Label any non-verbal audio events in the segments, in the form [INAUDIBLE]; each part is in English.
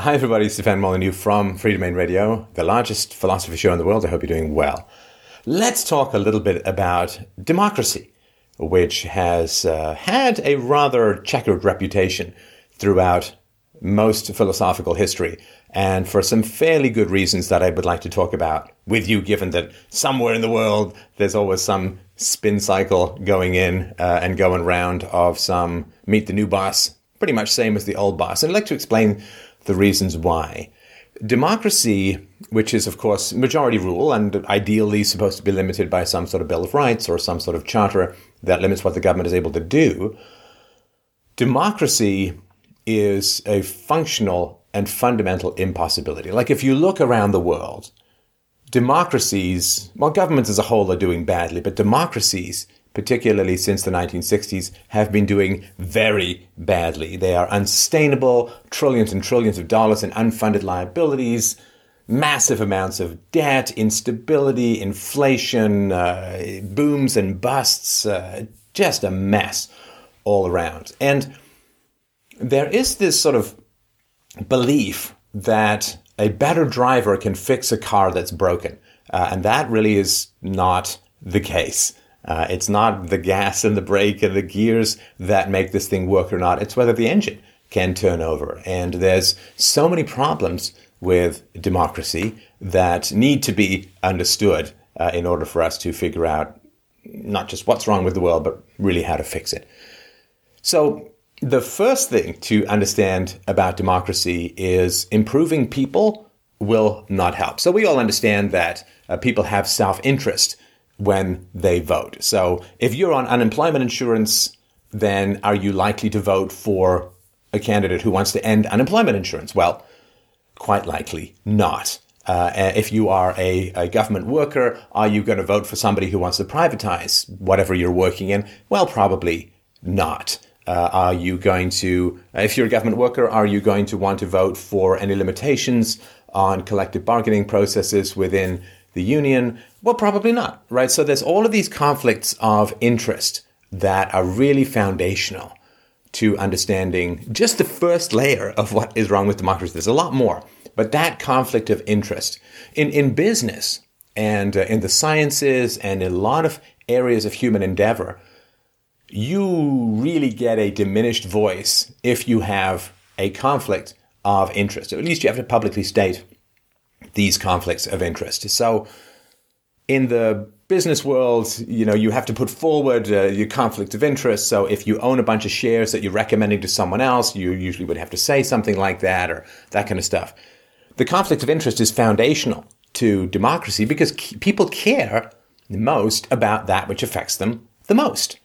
Hi, everybody. It's Stefan Molyneux from Freedomain Radio, the largest philosophy show in the world. I hope you're doing well. Let's talk a little bit about democracy, which has uh, had a rather checkered reputation throughout most philosophical history, and for some fairly good reasons that I would like to talk about with you, given that somewhere in the world there's always some spin cycle going in uh, and going round of some meet the new boss pretty much same as the old boss. And I'd like to explain the reasons why. Democracy, which is, of course, majority rule and ideally supposed to be limited by some sort of Bill of Rights or some sort of charter that limits what the government is able to do, democracy is a functional and fundamental impossibility. Like if you look around the world, democracies, well, governments as a whole are doing badly, but democracies particularly since the 1960s, have been doing very badly. They are unsustainable, trillions and trillions of dollars in unfunded liabilities, massive amounts of debt, instability, inflation, uh, booms and busts, uh, just a mess all around. And there is this sort of belief that a better driver can fix a car that's broken. Uh, and that really is not the case. Uh, it's not the gas and the brake and the gears that make this thing work or not. It's whether the engine can turn over. And there's so many problems with democracy that need to be understood uh, in order for us to figure out not just what's wrong with the world, but really how to fix it. So, the first thing to understand about democracy is improving people will not help. So, we all understand that uh, people have self interest when they vote. So if you're on unemployment insurance, then are you likely to vote for a candidate who wants to end unemployment insurance? Well, quite likely not. Uh, if you are a, a, government worker, are you going to vote for somebody who wants to privatize whatever you're working in? Well, probably not. Uh, are you going to, if you're a government worker, are you going to want to vote for any limitations on collective bargaining processes within the union? Well, probably not, right? So there's all of these conflicts of interest that are really foundational to understanding just the first layer of what is wrong with democracy. There's a lot more, but that conflict of interest in, in business and uh, in the sciences and in a lot of areas of human endeavor, you really get a diminished voice if you have a conflict of interest. Or at least you have to publicly state these conflicts of interest. So in the business world, you know, you have to put forward uh, your conflict of interest. So if you own a bunch of shares that you're recommending to someone else, you usually would have to say something like that or that kind of stuff. The conflict of interest is foundational to democracy because people care most about that which affects them the most.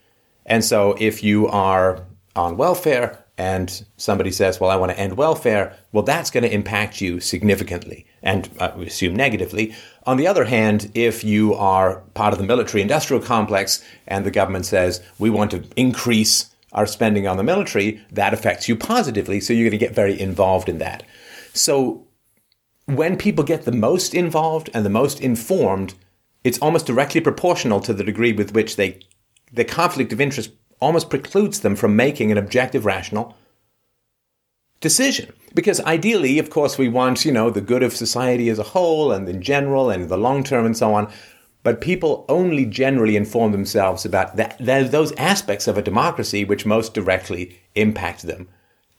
And so if you are on welfare, and somebody says, well, I want to end welfare, well, that's going to impact you significantly and uh, we assume negatively. On the other hand, if you are part of the military industrial complex and the government says, we want to increase our spending on the military, that affects you positively. So you're going to get very involved in that. So when people get the most involved and the most informed, it's almost directly proportional to the degree with which they, the conflict of interest almost precludes them from making an objective, rational decision. Because ideally, of course, we want, you know, the good of society as a whole and in general and the long term and so on. But people only generally inform themselves about that, those aspects of a democracy which most directly impact them.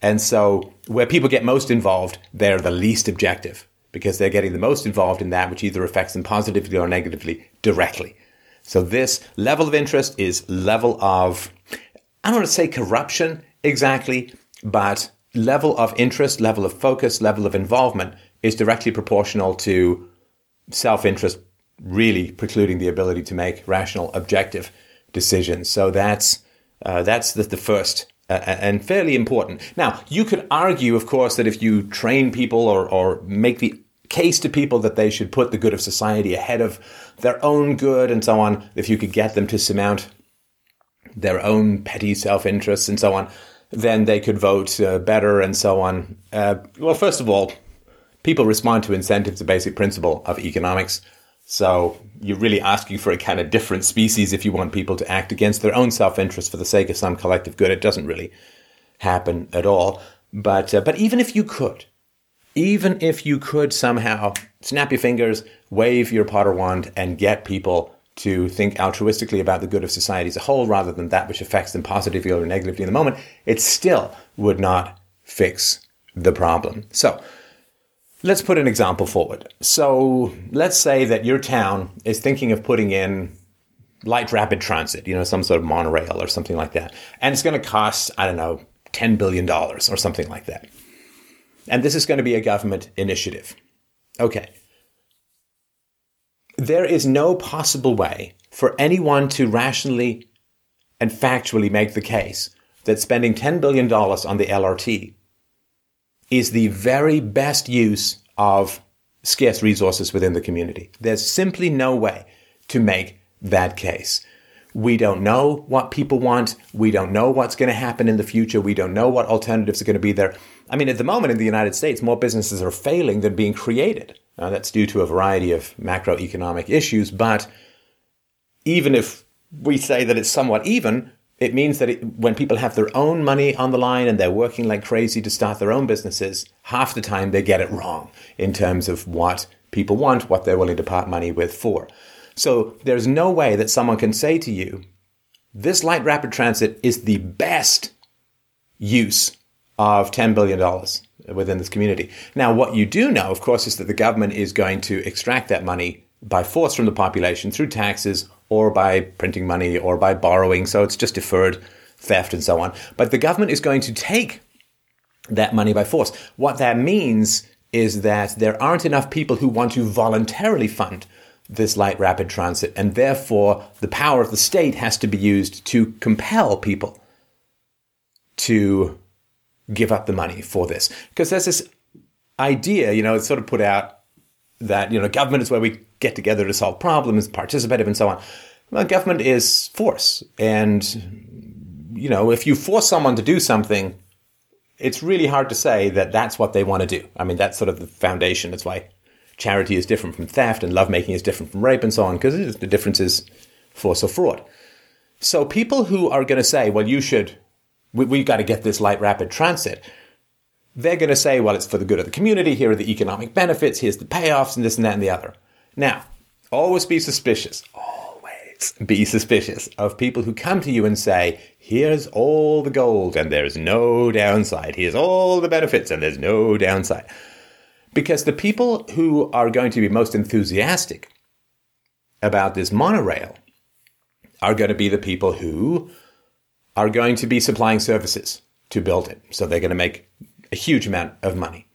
And so where people get most involved, they're the least objective because they're getting the most involved in that which either affects them positively or negatively directly. So this level of interest is level of, I don't want to say corruption exactly, but level of interest, level of focus, level of involvement is directly proportional to self-interest really precluding the ability to make rational, objective decisions. So that's uh, that's the, the first uh, and fairly important. Now, you could argue, of course, that if you train people or, or make the case to people that they should put the good of society ahead of their own good and so on, if you could get them to surmount their own petty self interests and so on, then they could vote uh, better and so on. Uh, well, first of all, people respond to incentives, a basic principle of economics. So you're really asking for a kind of different species if you want people to act against their own self interest for the sake of some collective good. It doesn't really happen at all. But uh, but even if you could, even if you could somehow snap your fingers, wave your Potter wand, and get people to think altruistically about the good of society as a whole rather than that which affects them positively or negatively in the moment, it still would not fix the problem. So, let's put an example forward. So, let's say that your town is thinking of putting in light rapid transit, you know, some sort of monorail or something like that. And it's going to cost, I don't know, $10 billion or something like that. And this is going to be a government initiative. Okay. There is no possible way for anyone to rationally and factually make the case that spending $10 billion on the LRT is the very best use of scarce resources within the community. There's simply no way to make that case. We don't know what people want. We don't know what's going to happen in the future. We don't know what alternatives are going to be there. I mean, at the moment in the United States, more businesses are failing than being created. Now, that's due to a variety of macroeconomic issues, but even if we say that it's somewhat even, it means that it, when people have their own money on the line and they're working like crazy to start their own businesses, half the time they get it wrong in terms of what people want, what they're willing to part money with for. So there's no way that someone can say to you, this light rapid transit is the best use of $10 billion within this community. Now, what you do know, of course, is that the government is going to extract that money by force from the population through taxes or by printing money or by borrowing. So it's just deferred theft and so on. But the government is going to take that money by force. What that means is that there aren't enough people who want to voluntarily fund this light rapid transit, and therefore the power of the state has to be used to compel people to give up the money for this. Because there's this idea, you know, it's sort of put out that, you know, government is where we get together to solve problems, participative, and so on. Well, government is force. And, you know, if you force someone to do something, it's really hard to say that that's what they want to do. I mean, that's sort of the foundation. That's why charity is different from theft and lovemaking is different from rape and so on, because the difference is force or fraud. So people who are going to say, well, you should, we, we've got to get this light rapid transit, they're going to say, well, it's for the good of the community. Here are the economic benefits. Here's the payoffs and this and that and the other. Now, always be suspicious. Always be suspicious of people who come to you and say, here's all the gold and there's no downside. Here's all the benefits and there's no downside. Because the people who are going to be most enthusiastic about this monorail are going to be the people who are going to be supplying services to build it. So they're going to make a huge amount of money.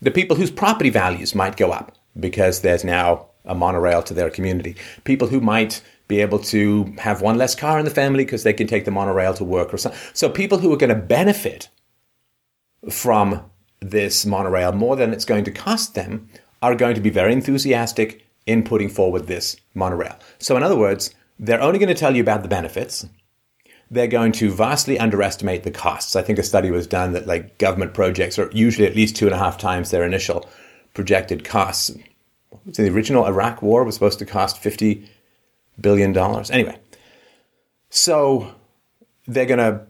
The people whose property values might go up because there's now a monorail to their community. People who might be able to have one less car in the family because they can take the monorail to work or something. So people who are going to benefit from this monorail more than it's going to cost them are going to be very enthusiastic in putting forward this monorail. So, in other words, they're only going to tell you about the benefits. They're going to vastly underestimate the costs. I think a study was done that like government projects are usually at least two and a half times their initial projected costs. The original Iraq war was supposed to cost fifty billion dollars. Anyway, so they're going to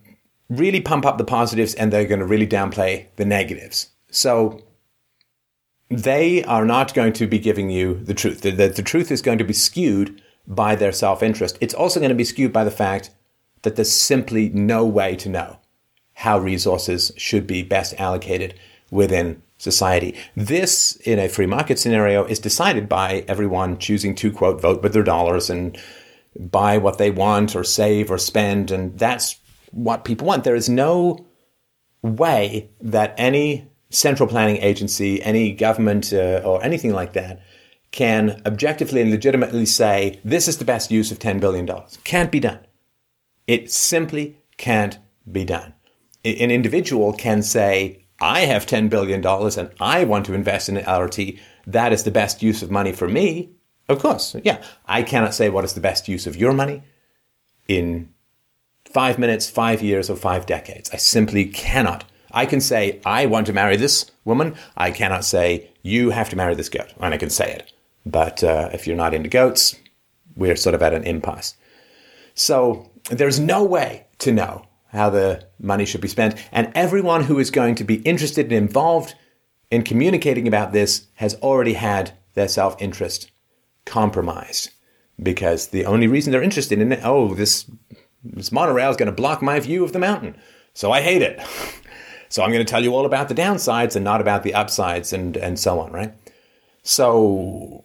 really pump up the positives and they're going to really downplay the negatives. So they are not going to be giving you the truth. The, the, the truth is going to be skewed by their self interest. It's also going to be skewed by the fact that there's simply no way to know how resources should be best allocated within society. This, in a free market scenario, is decided by everyone choosing to, quote, vote with their dollars and buy what they want or save or spend. And that's what people want. There is no way that any central planning agency, any government, uh, or anything like that can objectively and legitimately say this is the best use of $10 billion. Can't be done. It simply can't be done. An individual can say, I have $10 billion and I want to invest in an LRT. That is the best use of money for me. Of course, yeah. I cannot say what is the best use of your money in five minutes, five years, or five decades. I simply cannot. I can say, I want to marry this woman. I cannot say, you have to marry this goat. And I can say it. But uh, if you're not into goats, we're sort of at an impasse. So there's no way to know how the money should be spent. And everyone who is going to be interested and involved in communicating about this has already had their self interest compromised because the only reason they're interested in it, oh, this, this monorail is going to block my view of the mountain. So I hate it. [LAUGHS] so I'm going to tell you all about the downsides and not about the upsides and, and so on, right? So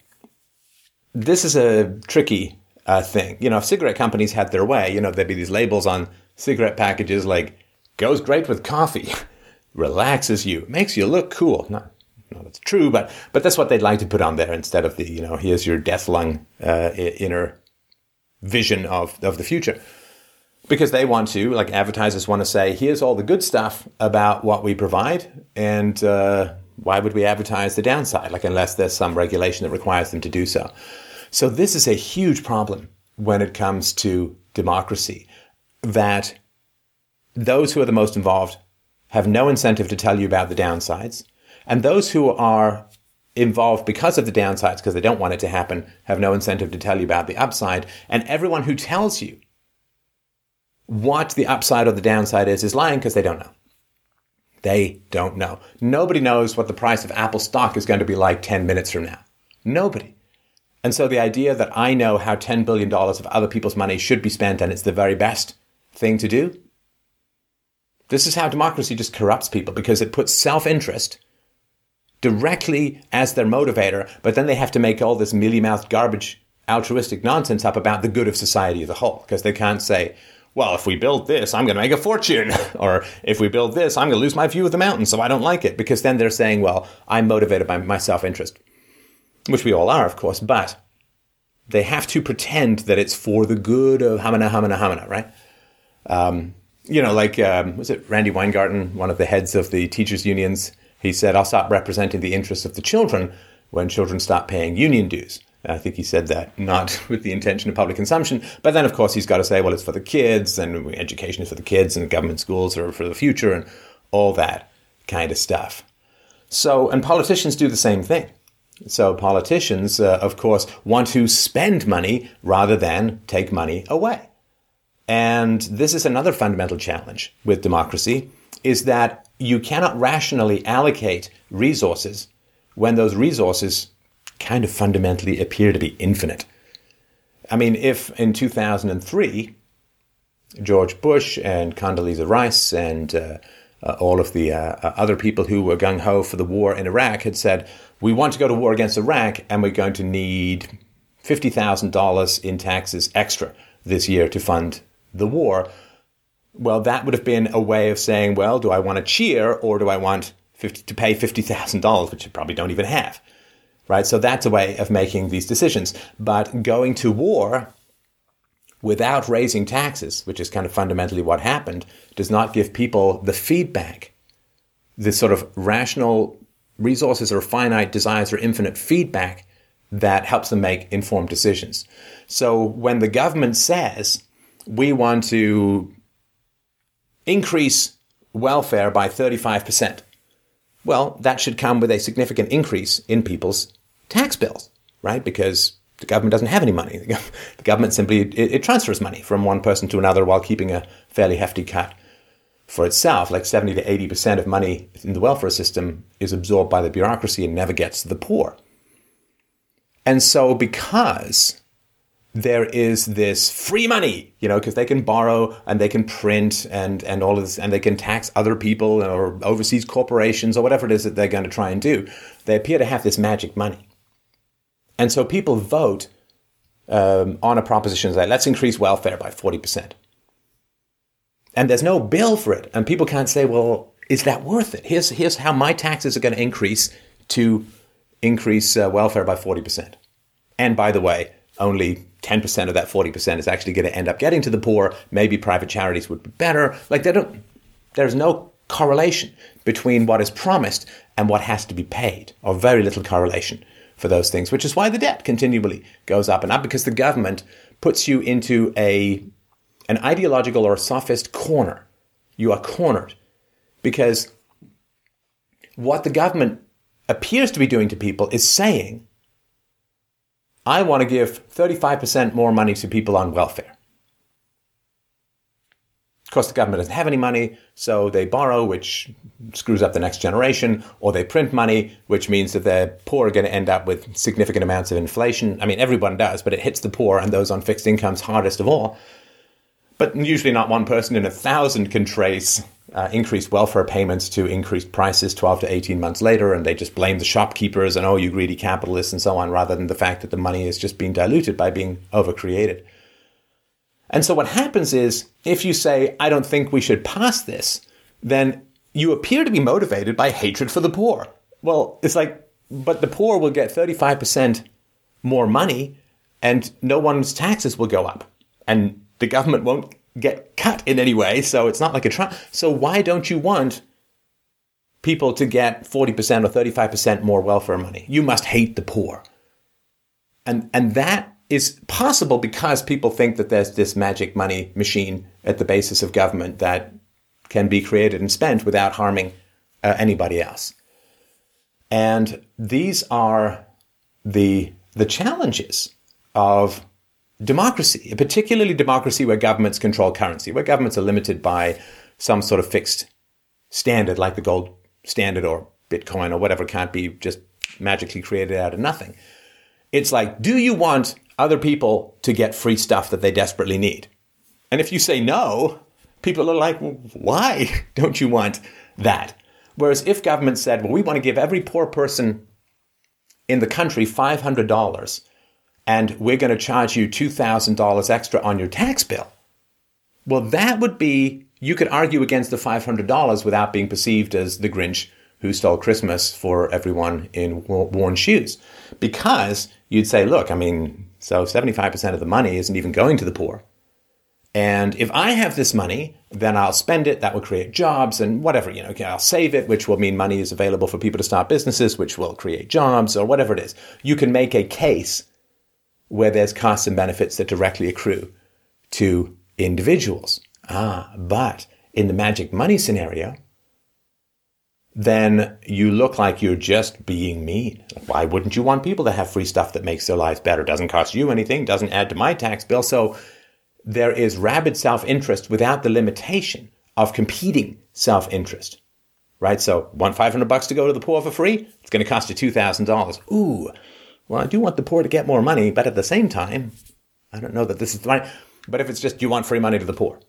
this is a tricky uh, thing. You know, if cigarette companies had their way, you know, there'd be these labels on cigarette packages like, goes great with coffee, [LAUGHS] relaxes you, makes you look cool. Not, no, that's true, but but that's what they'd like to put on there instead of the you know here's your death lung uh, inner vision of of the future, because they want to like advertisers want to say here's all the good stuff about what we provide, and uh, why would we advertise the downside? Like unless there's some regulation that requires them to do so. So this is a huge problem when it comes to democracy, that those who are the most involved have no incentive to tell you about the downsides and those who are involved because of the downsides, because they don't want it to happen, have no incentive to tell you about the upside. And everyone who tells you what the upside or the downside is is lying because they don't know. They don't know. Nobody knows what the price of Apple stock is going to be like 10 minutes from now. Nobody. And so the idea that I know how $10 billion of other people's money should be spent and it's the very best thing to do, this is how democracy just corrupts people because it puts self interest directly as their motivator, but then they have to make all this mealy mouthed garbage, altruistic nonsense up about the good of society as a whole, because they can't say, well, if we build this, I'm going to make a fortune. [LAUGHS] or if we build this, I'm going to lose my view of the mountain, so I don't like it. Because then they're saying, well, I'm motivated by my self interest, which we all are, of course, but they have to pretend that it's for the good of Hamana, Hamana, Hamana, right? Um, you know, like, um, was it Randi Weingarten, one of the heads of the teachers' unions? He said, I'll stop representing the interests of the children when children stop paying union dues. I think he said that not [LAUGHS] with the intention of public consumption, but then of course he's got to say, well, it's for the kids and education is for the kids and government schools are for the future and all that kind of stuff. So, and politicians do the same thing. So, politicians, uh, of course, want to spend money rather than take money away. And this is another fundamental challenge with democracy is that you cannot rationally allocate resources when those resources kind of fundamentally appear to be infinite. I mean, if in 2003, George Bush and Condoleezza Rice and uh, uh, all of the uh, uh other people who were gung ho for the war in Iraq had said, We want to go to war against Iraq and we're going to need $50,000 in taxes extra this year to fund the war well, that would have been a way of saying, well, do I want to cheer or do I want 50, to pay $50,000, which you probably don't even have? Right? So that's a way of making these decisions. But going to war without raising taxes, which is kind of fundamentally what happened, does not give people the feedback, the sort of rational resources or finite desires or infinite feedback that helps them make informed decisions. So when the government says, we want to increase welfare by 35%. Well, that should come with a significant increase in people's tax bills, right? Because the government doesn't have any money. [LAUGHS] The government simply it, it transfers money from one person to another while keeping a fairly hefty cut for itself. Like 70 to 80% of money in the welfare system is absorbed by the bureaucracy and never gets to the poor. And so, because there is this free money, you know, because they can borrow and they can print and, and all of this, and they can tax other people or overseas corporations or whatever it is that they're going to try and do. They appear to have this magic money. And so people vote um, on a proposition like, let's increase welfare by 40%. And there's no bill for it. And people can't say, well, is that worth it? Here's, here's how my taxes are going to increase to increase uh, welfare by 40%. And by the way, only 10% of that 40% is actually going to end up getting to the poor. Maybe private charities would be better. Like they don't, there's no correlation between what is promised and what has to be paid, or very little correlation for those things, which is why the debt continually goes up and up because the government puts you into a, an ideological or a sophist corner. You are cornered because what the government appears to be doing to people is saying I want to give 35% more money to people on welfare. Of course, the government doesn't have any money, so they borrow, which screws up the next generation, or they print money, which means that the poor are going to end up with significant amounts of inflation. I mean, everyone does, but it hits the poor and those on fixed incomes hardest of all. But usually, not one person in a thousand can trace uh, increased welfare payments to increased prices 12 to 18 months later, and they just blame the shopkeepers and, oh, you greedy capitalists, and so on, rather than the fact that the money is just being diluted by being overcreated. And so what happens is if you say, I don't think we should pass this, then you appear to be motivated by hatred for the poor. Well, it's like, but the poor will get 35% more money and no one's taxes will go up and the government won't get cut in any way. So it's not like a trial. So why don't you want people to get 40% or 35% more welfare money? You must hate the poor. And, and that is possible because people think that there's this magic money machine at the basis of government that can be created and spent without harming uh, anybody else. And these are the the challenges of democracy, particularly democracy where governments control currency, where governments are limited by some sort of fixed standard like the gold standard or Bitcoin or whatever can't be just magically created out of nothing. It's like, do you want other people to get free stuff that they desperately need. And if you say no, people are like, why [LAUGHS] don't you want that? Whereas if government said, well, we want to give every poor person in the country $500 and we're going to charge you $2,000 extra on your tax bill, well, that would be, you could argue against the $500 without being perceived as the Grinch who stole Christmas for everyone in worn shoes. Because you'd say, look, I mean, so 75% of the money isn't even going to the poor. And if I have this money, then I'll spend it. That will create jobs and whatever, you know, I'll save it, which will mean money is available for people to start businesses, which will create jobs or whatever it is. You can make a case where there's costs and benefits that directly accrue to individuals. Ah, but in the magic money scenario, then you look like you're just being mean. Why wouldn't you want people to have free stuff that makes their lives better? Doesn't cost you anything, doesn't add to my tax bill. So there is rabid self interest without the limitation of competing self interest. Right? So, want 500 bucks to go to the poor for free? It's going to cost you $2,000. Ooh, well, I do want the poor to get more money, but at the same time, I don't know that this is the money. But if it's just you want free money to the poor,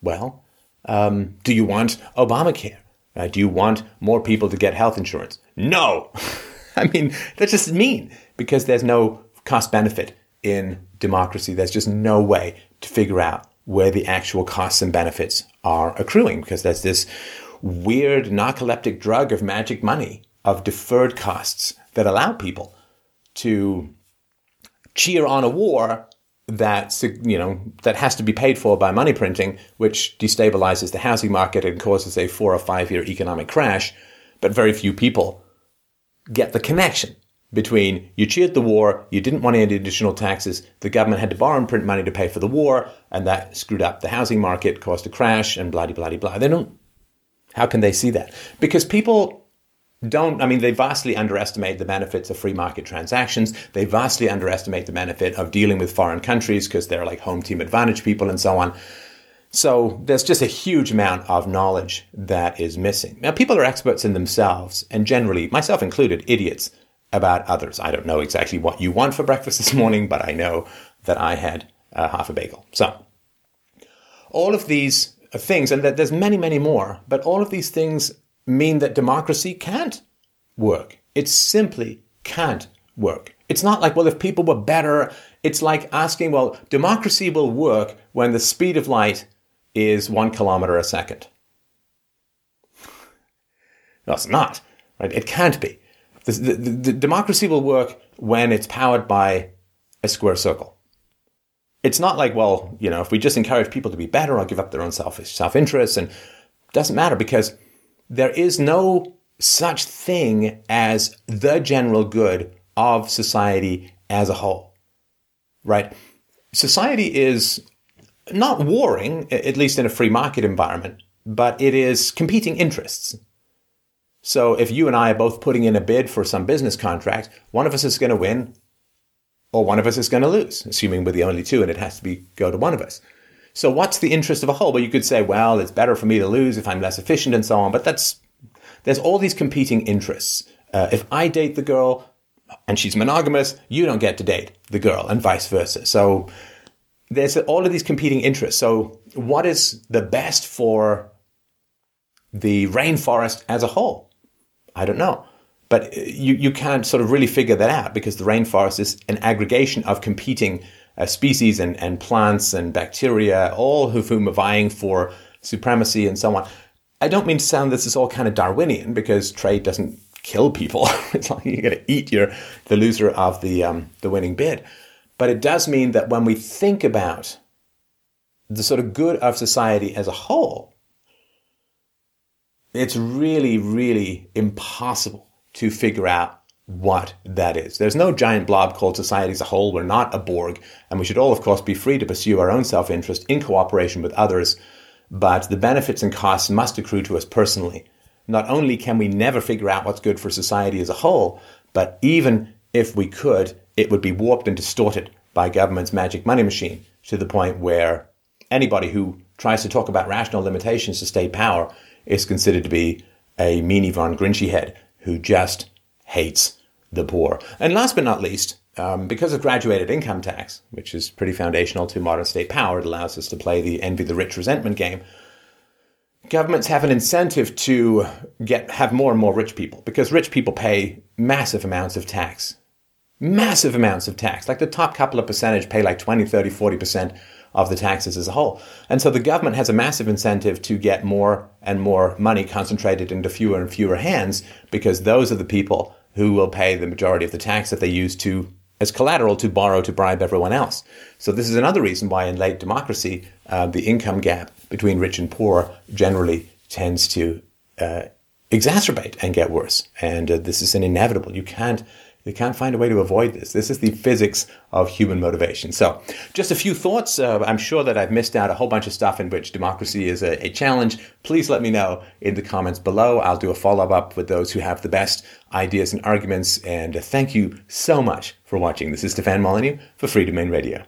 well, um, do you want Obamacare? Uh, do you want more people to get health insurance? No! [LAUGHS] I mean, that's just mean because there's no cost benefit in democracy. There's just no way to figure out where the actual costs and benefits are accruing because there's this weird narcoleptic drug of magic money, of deferred costs that allow people to cheer on a war that you know that has to be paid for by money printing, which destabilizes the housing market and causes a four or five year economic crash. But very few people get the connection between you cheered the war, you didn't want any additional taxes, the government had to borrow and print money to pay for the war, and that screwed up the housing market, caused a crash, and blah blah blah blah. They don't. How can they see that? Because people don't, I mean, they vastly underestimate the benefits of free market transactions. They vastly underestimate the benefit of dealing with foreign countries because they're like home team advantage people and so on. So there's just a huge amount of knowledge that is missing. Now, people are experts in themselves, and generally, myself included, idiots about others. I don't know exactly what you want for breakfast this morning, but I know that I had uh, half a bagel. So, all of these things, and there's many, many more, but all of these things mean that democracy can't work. It simply can't work. It's not like, well, if people were better, it's like asking, well, democracy will work when the speed of light is one kilometer a second. No, it's not. Right? It can't be. The, the, the, democracy will work when it's powered by a square circle. It's not like, well, you know, if we just encourage people to be better or give up their own selfish self interest, and doesn't matter because there is no such thing as the general good of society as a whole, right? Society is not warring, at least in a free market environment, but it is competing interests. So if you and I are both putting in a bid for some business contract, one of us is going to win or one of us is going to lose, assuming we're the only two and it has to be go to one of us. So what's the interest of a whole? Well, you could say, well, it's better for me to lose if I'm less efficient and so on. But that's there's all these competing interests. Uh, if I date the girl and she's monogamous, you don't get to date the girl, and vice versa. So there's all of these competing interests. So what is the best for the rainforest as a whole? I don't know. But you, you can't sort of really figure that out because the rainforest is an aggregation of competing uh, species and, and plants and bacteria, all of whom are vying for supremacy and so on. I don't mean to sound this is all kind of Darwinian because trade doesn't kill people. [LAUGHS] it's like you're going to eat your the loser of the um, the winning bid. But it does mean that when we think about the sort of good of society as a whole, it's really, really impossible to figure out what that is. There's no giant blob called society as a whole. We're not a Borg, and we should all, of course, be free to pursue our own self interest in cooperation with others. But the benefits and costs must accrue to us personally. Not only can we never figure out what's good for society as a whole, but even if we could, it would be warped and distorted by government's magic money machine to the point where anybody who tries to talk about rational limitations to state power is considered to be a meanie von Grinchy head who just hates the poor. And last but not least, um, because of graduated income tax, which is pretty foundational to modern state power, it allows us to play the envy the rich resentment game. Governments have an incentive to get have more and more rich people because rich people pay massive amounts of tax. Massive amounts of tax. Like the top couple of percentage pay like 20, 30, 40% of the taxes as a whole. And so the government has a massive incentive to get more and more money concentrated into fewer and fewer hands because those are the people who will pay the majority of the tax that they use to as collateral to borrow to bribe everyone else. So this is another reason why in late democracy uh, the income gap between rich and poor generally tends to uh, exacerbate and get worse. And uh, this is an inevitable. You can't they can't find a way to avoid this. This is the physics of human motivation. So, just a few thoughts. Uh, I'm sure that I've missed out a whole bunch of stuff in which democracy is a, a challenge. Please let me know in the comments below. I'll do a follow up with those who have the best ideas and arguments. And uh, thank you so much for watching. This is Stefan Molyneux for Freedomain Radio.